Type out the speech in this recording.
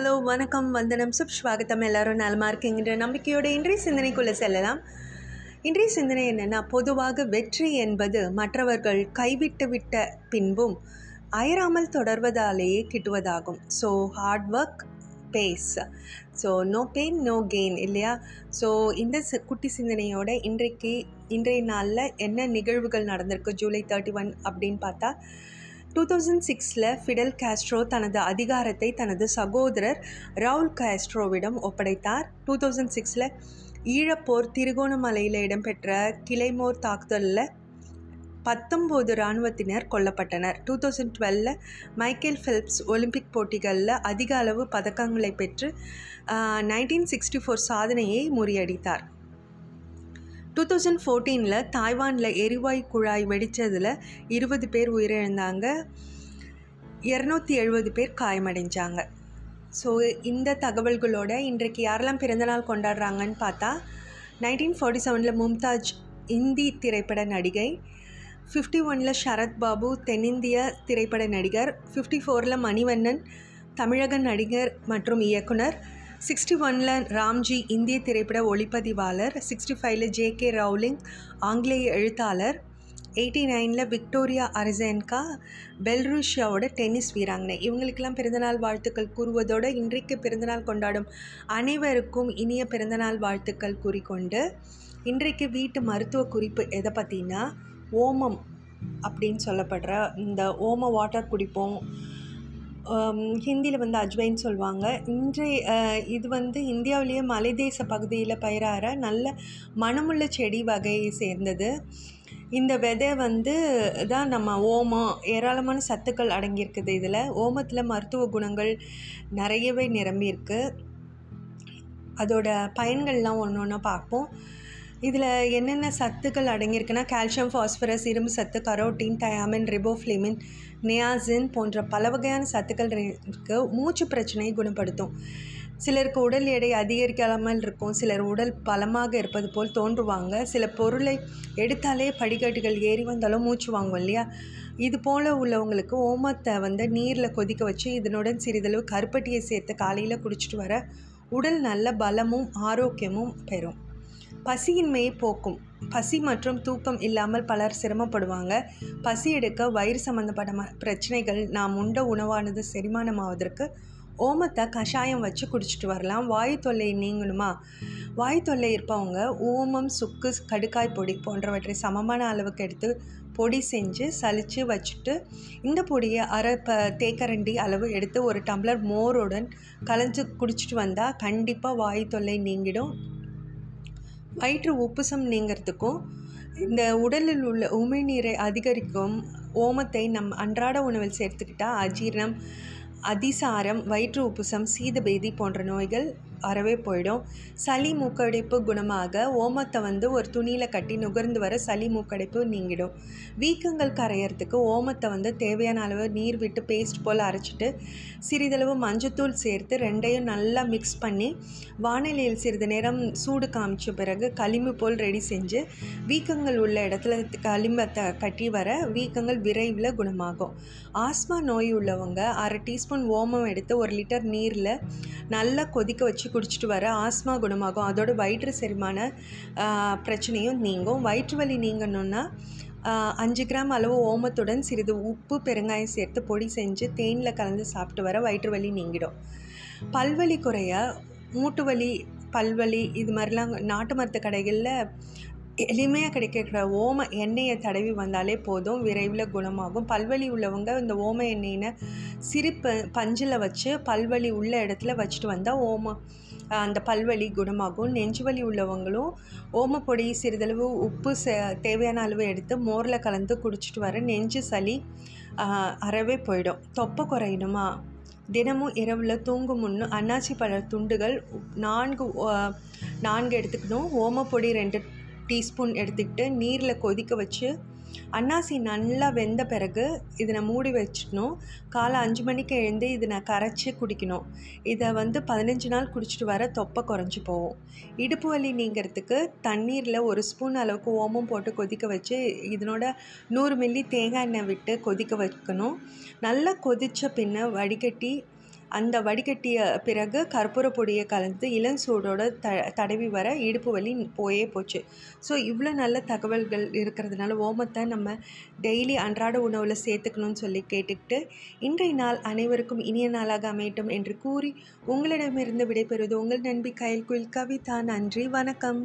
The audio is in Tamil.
ஹலோ வணக்கம். வந்தனம் சுப். ஸ்வாகத்தம் எல்லாரும் நலமா இருக்கீங்கன்ற நம்பிக்கையோட இன்றைய சிந்தனைக்குள்ளே செல்லலாம். இன்றைய சிந்தனை என்னென்னா பொதுவாக வெற்றி என்பது மற்றவர்கள் கைவிட்டு விட்ட பின்பும் அயராமல் தொடர்வதாலேயே கிட்டுவதாகும். So hard work pays so no pain no gain இல்லையா? ஸோ இந்த சி- குட்டி சிந்தனையோட இன்றைக்கு இன்றைய நாளில் என்ன நிகழ்வுகள் நடந்திருக்கு? ஜூலை தேர்ட்டி ஒன் அப்படின்னு பார்த்தா டூ தௌசண்ட் சிக்ஸில் ஃபிடல் காஸ்ட்ரோ தனது அதிகாரத்தை தனது சகோதரர் ரவுல் காஸ்ட்ரோவிடம் ஒப்படைத்தார். டூ தௌசண்ட் சிக்ஸில் ஈழப்போர் திருகோணமலையில் இடம்பெற்ற கிளைமோர் தாக்குதலில் பத்தொம்போது இராணுவத்தினர் கொல்லப்பட்டனர். டூ தௌசண்ட் டுவெலில் மைக்கேல் ஃபெல்ப்ஸ் ஒலிம்பிக் போட்டிகளில் அதிக அளவு பதக்கங்களை பெற்று நைன்டீன் சிக்ஸ்டி ஃபோர் சாதனையை முறியடித்தார். டூ தௌசண்ட் ஃபோர்டீனில் தாய்வானில் எரிவாயு குழாய் வெடித்ததில் இருபது பேர் உயிரிழந்தாங்க. இரநூத்தி எழுபது பேர் காயமடைஞ்சாங்க. ஸோ இந்த தகவல்களோட இன்றைக்கு யாரெல்லாம் பிறந்தநாள் கொண்டாடுறாங்கன்னு பார்த்தா நைன்டீன் ஃபார்ட்டி செவனில் மும்தாஜ் இந்தி திரைப்பட நடிகை ஃபிஃப்டி ஒனில் சரத் பாபு தென்னிந்திய திரைப்பட நடிகர் ஃபிஃப்டி ஃபோரில் மணிவண்ணன் தமிழக நடிகர் மற்றும் இயக்குனர் சிக்ஸ்டி ஒனில் ராம்ஜி இந்திய திரைப்பட ஒளிப்பதிவாளர் சிக்ஸ்டி ஃபைவ்ல ஜே கே ரவுலிங் ஆங்கிலேய எழுத்தாளர் எயிட்டி நைனில் விக்டோரியா அரசேன்கா பெல்ருஷியாவோட டென்னிஸ் வீராங்கனை. இவங்களுக்கெல்லாம் பிறந்தநாள் வாழ்த்துக்கள் கூறுவதோடு இன்றைக்கு பிறந்தநாள் கொண்டாடும் அனைவருக்கும் இனிய பிறந்தநாள் வாழ்த்துக்கள் கூறிக்கொண்டு இன்றைக்கு வீட்டு மருத்துவ குறிப்பு எதை பற்றினா ஓமம் அப்படின்னு சொல்லப்படுற இந்த ஓம வாட்டர் குடிப்போம் ஹிந்தியில் வந்து அஜ்வைன்னு சொல்லுவாங்க. இன்றைய இது வந்து இந்தியாவிலேயே மலைதேச பகுதியில் பயிராற நல்ல மணமுள்ள செடி வகையை சேர்ந்தது. இந்த விதை வந்து தான் நம்ம ஓமம் ஏராளமான சத்துக்கள் அடங்கியிருக்குது இதில். ஓமத்தில் மருத்துவ குணங்கள் நிறையவே நிரம்பியிருக்கு. அதோட பயன்கள்லாம் ஒன்று ஒன்றா பார்ப்போம். இதில் என்னென்ன சத்துக்கள் அடங்கியிருக்குன்னா கால்சியம் ஃபாஸ்பரஸ் இரும்பு சத்து கரோட்டின் தயாமின் ரிபோஃப்ளிமின் நியாசின் போன்ற பல வகையான சத்துக்கள் இருக்கு. மூச்சு பிரச்சனையை குணப்படுத்தும். சிலருக்கு உடல் எடை அதிகரிக்காமல் இருக்கும். சிலர் உடல் பலமாக இருப்பது போல் தோன்றுவாங்க. சில பொருளை எடுத்தாலே படிக்கட்டுகள் ஏறி வந்தாலும் மூச்சு வாங்கும் இல்லையா? இது போல் உள்ளவங்களுக்கு ஓமத்தை வந்து நீரில் கொதிக்க வச்சு இதனுடன் சிறிதளவு கருப்பட்டியை சேர்த்து காலையில் குடிச்சிட்டு வர உடல் நல்ல பலமும் ஆரோக்கியமும் பெறும். பசியின்மையை போக்கும். பசி மற்றும் தூக்கம் இல்லாமல் பலர் சிரமப்படுவாங்க. பசி எடுக்க வயிறு சம்மந்தப்பட்ட பிரச்சனைகள் நாம் உண்ட உணவானது செரிமானமாவதற்கு ஓமத்தை கஷாயம் வச்சு குடிச்சிட்டு வரலாம். வாயு தொல்லை நீங்கணுமா வாயு தொல்லை இருப்பவங்க ஓமம் சுக்கு கடுக்காய் பொடி போன்றவற்றை சமமான அளவுக்கு எடுத்து பொடி செஞ்சு சலித்து வச்சுட்டு இந்த பொடியை அரை ப தேக்கரண்டி அளவு எடுத்து ஒரு டம்ளர் மோருடன் கலைஞ்சு குடிச்சிட்டு வந்தால் கண்டிப்பாக வாயு தொல்லை நீங்கிடும். வயிற்று உப்புசம் நீங்கிறதுக்கும் இந்த உடலில் உள்ள உமிழ்நீரை அதிகரிக்கும் ஓமத்தை நம் அன்றாட உணவில் சேர்த்துக்கிட்டால் அஜீரணம் அதிசாரம் வயிற்று உப்புசம் சீதபேதி போன்ற நோய்கள் அறவே போயிடும். சளி மூக்கடைப்பு குணமாக ஓமத்தை வந்து ஒரு துணியில் கட்டி நுகர்ந்து வர சளி மூக்கடைப்பு நீங்கிடும். வீக்கங்கள் கரையிறதுக்கு ஓமத்தை வந்து தேவையான அளவு நீர் விட்டு பேஸ்ட் போல் அரைச்சிட்டு சிறிதளவு மஞ்சத்தூள் சேர்த்து ரெண்டையும் நல்லா மிக்ஸ் பண்ணி வானிலையில் சிறிது நேரம் சூடு காமிச்ச பிறகு களிம்பு போல் ரெடி செஞ்சு வீக்கங்கள் உள்ள இடத்துல களிம்பத்தை கட்டி வர வீக்கங்கள் விரைவில் குணமாகும். ஆஸ்மா நோய் உள்ளவங்க அரை டீஸ்பூன் ஓமம் எடுத்து ஒரு லிட்டர் நீரில் நல்லா கொதிக்க வச்சு குடிச்சிட்டு வர ஆஸ்மா குணமாகும். அதோட வயிற்று செரிமான பிரச்சனையும் நீங்கும். வயிற்று வலி நீங்கணும்னா அஞ்சு கிராம் அளவு ஓமத்துடன் சிறிது உப்பு பெருங்காயம் சேர்த்து பொடி செஞ்சு தேனில் கலந்து சாப்பிட்டு வர வயிற்று வலி நீங்கிடும். பல்வலி குறைய மூட்டு வலி பல்வலி இது மாதிரிலாம் நாட்டு மருந்து கடைகளில் எளிமையாக கிடைக்கிற ஓம எண்ணெயை தடவி வந்தாலே போதும். விரைவில் குணமாகும். பல்வலி உள்ளவங்க இந்த ஓம எண்ணெயினை சிறு ப பஞ்சில் வச்சு பல்வலி உள்ள இடத்துல வச்சுட்டு வந்தால் ஓம அந்த பல்வலி குணமாகும். நெஞ்சு வலி உள்ளவங்களும் ஓமப்பொடி சிறிதளவு உப்பு சே தேவையான அளவு எடுத்து மோரில் கலந்து குடிச்சிட்டு வர நெஞ்சு சளி அறவே போயிடும். தொப்பை குறையணுமா? தினமும் இரவில் தூங்கும் முன்னு அன்னாசி பழ துண்டுகள் நான்கு நான்கு எடுத்துக்கணும். ஓமப்பொடி ரெண்டு டீஸ்பூன் எடுத்துக்கிட்டு நீரில் கொதிக்க வச்சு அன்னாசி நல்லா வெந்த பிறகு இதனை மூடி வச்சிடணும். காலை அஞ்சு மணிக்கு எழுந்து இதனை கரைச்சி குடிக்கணும். இதை வந்து பதினஞ்சு நாள் குடிச்சிட்டு வர தொப்பை குறைஞ்சி போகும். இடுப்பு வலி நீங்கிறதுக்கு தண்ணீரில் ஒரு ஸ்பூன் அளவுக்கு ஓமம் போட்டு கொதிக்க வச்சு இதனோட நூறு மில்லி தேங்காய் எண்ணெய் விட்டு கொதிக்க வைக்கணும். நல்லா கொதித்த பின்ன வடிகட்டி அந்த வடிகட்டிய பிறகு கற்பூர பொடியை கலந்து இளஞ்சூடோட த தடவி வர இடுப்பு வலி போயே போச்சு. ஸோ இவ்வளோ நல்ல தகவல்கள் இருக்கிறதுனால ஓமத்தை நம்ம டெய்லி அன்றாட உணவில் சேர்த்துக்கணும்னு சொல்லி கேட்டுக்கிட்டு இன்றைய நாள் அனைவருக்கும் இனிய நாளாக அமையட்டும் என்று கூறி உங்களிடமிருந்து விடைபெறுவது உங்கள் நண்பி கயல்குயில். கவிதா நன்றி வணக்கம்.